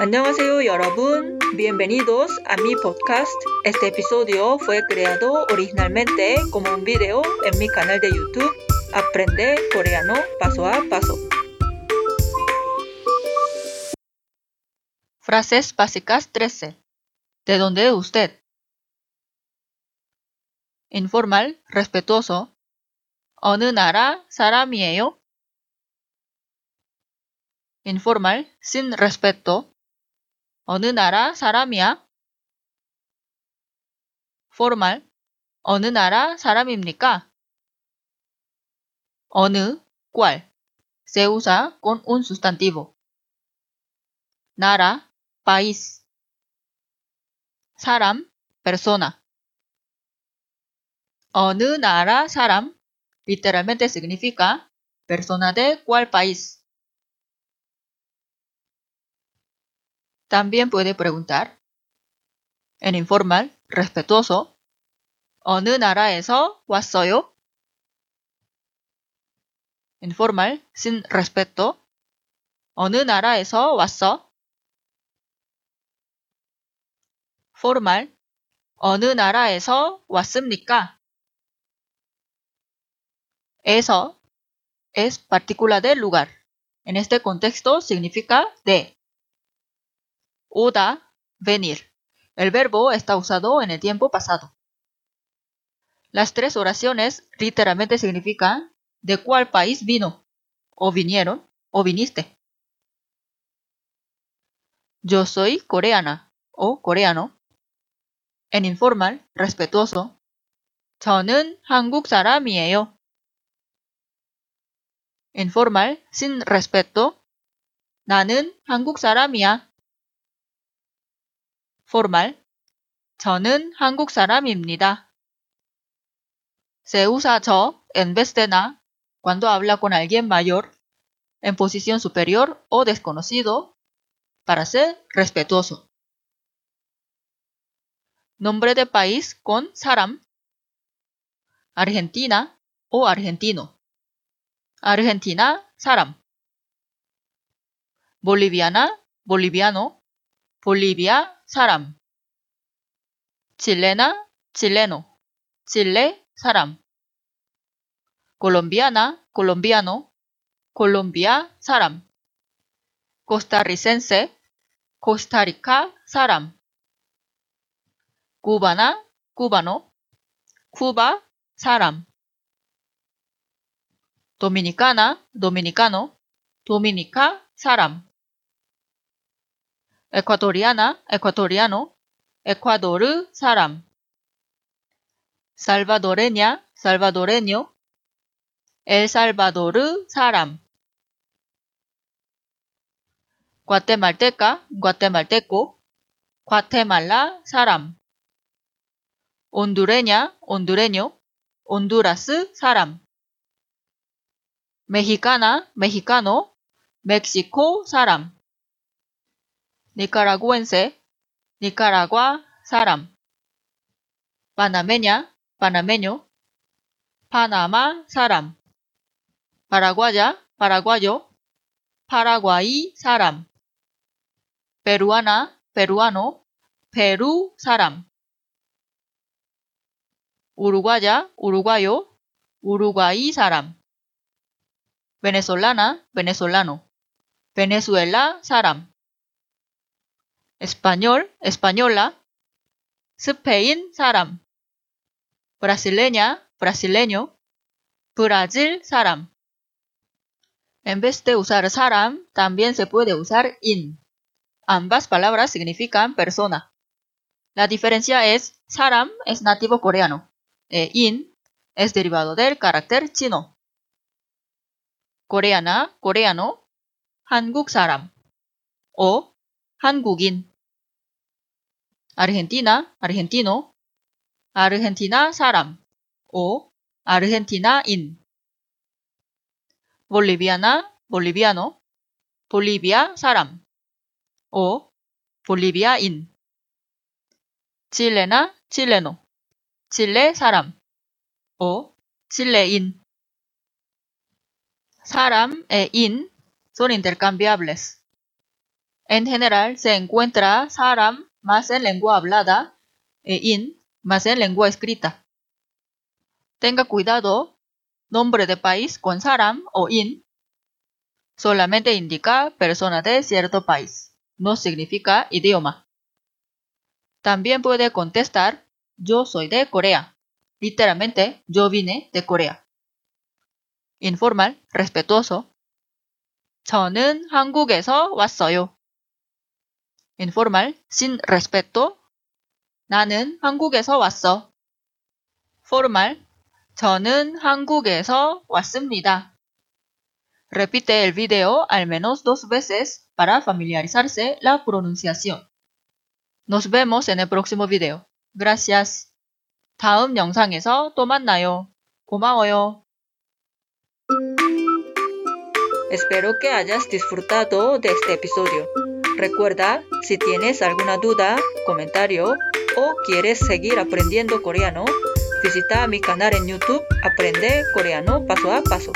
안녕하세요 여러분. Bienvenidos a mi podcast. Este episodio fue creado originalmente como un video en mi canal de YouTube Aprende coreano paso a paso. Frases básicas 13. ¿De dónde es usted? Informal, respetuoso. 어느 나라 사람이에요? Informal, sin respeto. 어느 나라 사람이야? Formal, 어느 나라 사람입니까? 어느, cuál. Se usa con un sustantivo. 나라, país. 사람, persona. 어느 나라 사람 literalmente significa persona de cuál país. También puede preguntar en informal, respetuoso, 어느 나라에서 왔어요? informal, sin respeto, 어느 나라에서 왔어? formal, 어느 나라에서 왔습니까? Eso es partícula del lugar. En este contexto significa de. Oda, venir. El verbo está usado en el tiempo pasado. Las tres oraciones literalmente significan de cuál país vino, o vinieron, o viniste. Yo soy coreana o coreano. En informal, respetuoso. 저는 한국 사람이에요. informal, sin respeto. 나는 한국 사람이야. formal. 저는 한국 사람입니다. Se usa 저 en vez de na cuando habla con alguien mayor, en posición superior o desconocido, para ser respetuoso. Nombre de país con saram. Argentina o argentino. Argentina, 사람. Boliviana, boliviano. Bolivia, 사람. 칠레나 칠레노. 칠레 사람. 콜롬비아나 콜롬비아노. 콜롬비아 사람. 코스타리센세 코스타리카 사람. 쿠바나 쿠바노. 쿠바 사람. 도미니카나 도미니카노. 도미니카 사람. 에콰도리아나, 에콰토리아노, 에콰도르 사람. 살바도레냐, 살바도레뇨, 엘살바도르 사람. 과테말테카, 과테말테코, 과테말라 사람. 온두레냐, 온두레뇨, 온두라스 사람. 메히카나, 메히카노, 멕시코 사람. nicaragüense, Nicaragua 사람. panameña, panameño, Panamá 사람. paraguaya, paraguayo, Paraguay 사람. peruana, peruano, Perú 사람. uruguaya, uruguayo, Uruguay 사람. venezolana, venezolano. Venezuela, 사람. español, española. 스페인, 사람. brasileña, brasileño. Brasil, 사람. En vez de usar saram, también se puede usar in. Ambas palabras significan persona. La diferencia es, saram es nativo coreano, e in es derivado del carácter chino. coreana, coreano, 한국 사람 o 한국인. Argentina, argentino, Argentina 사람 o argentina인. Boliviana, boliviano, Bolivia 사람 o bolivia인. Chilena, chileno, Chile 사람 o chile인. Saram e in son intercambiables. En general se encuentra saram más en lengua hablada e in más en lengua escrita. Tenga cuidado, nombre de país con saram o in solamente indica persona de cierto país, no significa idioma. También puede contestar yo soy de Corea. Literalmente, yo vine de Corea. Informal, respetuoso. 저는 한국에서 왔어요. Informal, sin respeto. 나는 한국에서 왔어. Formal, 저는 한국에서 왔습니다. Repite el video al menos dos veces para familiarizarse la pronunciación. Nos vemos en el próximo video. Gracias. 다음 영상에서 또 만나요. 고마워요. Espero que hayas disfrutado de este episodio. Recuerda, si tienes alguna duda, comentario o quieres seguir aprendiendo coreano, visita mi canal en YouTube Aprende Coreano Paso a Paso.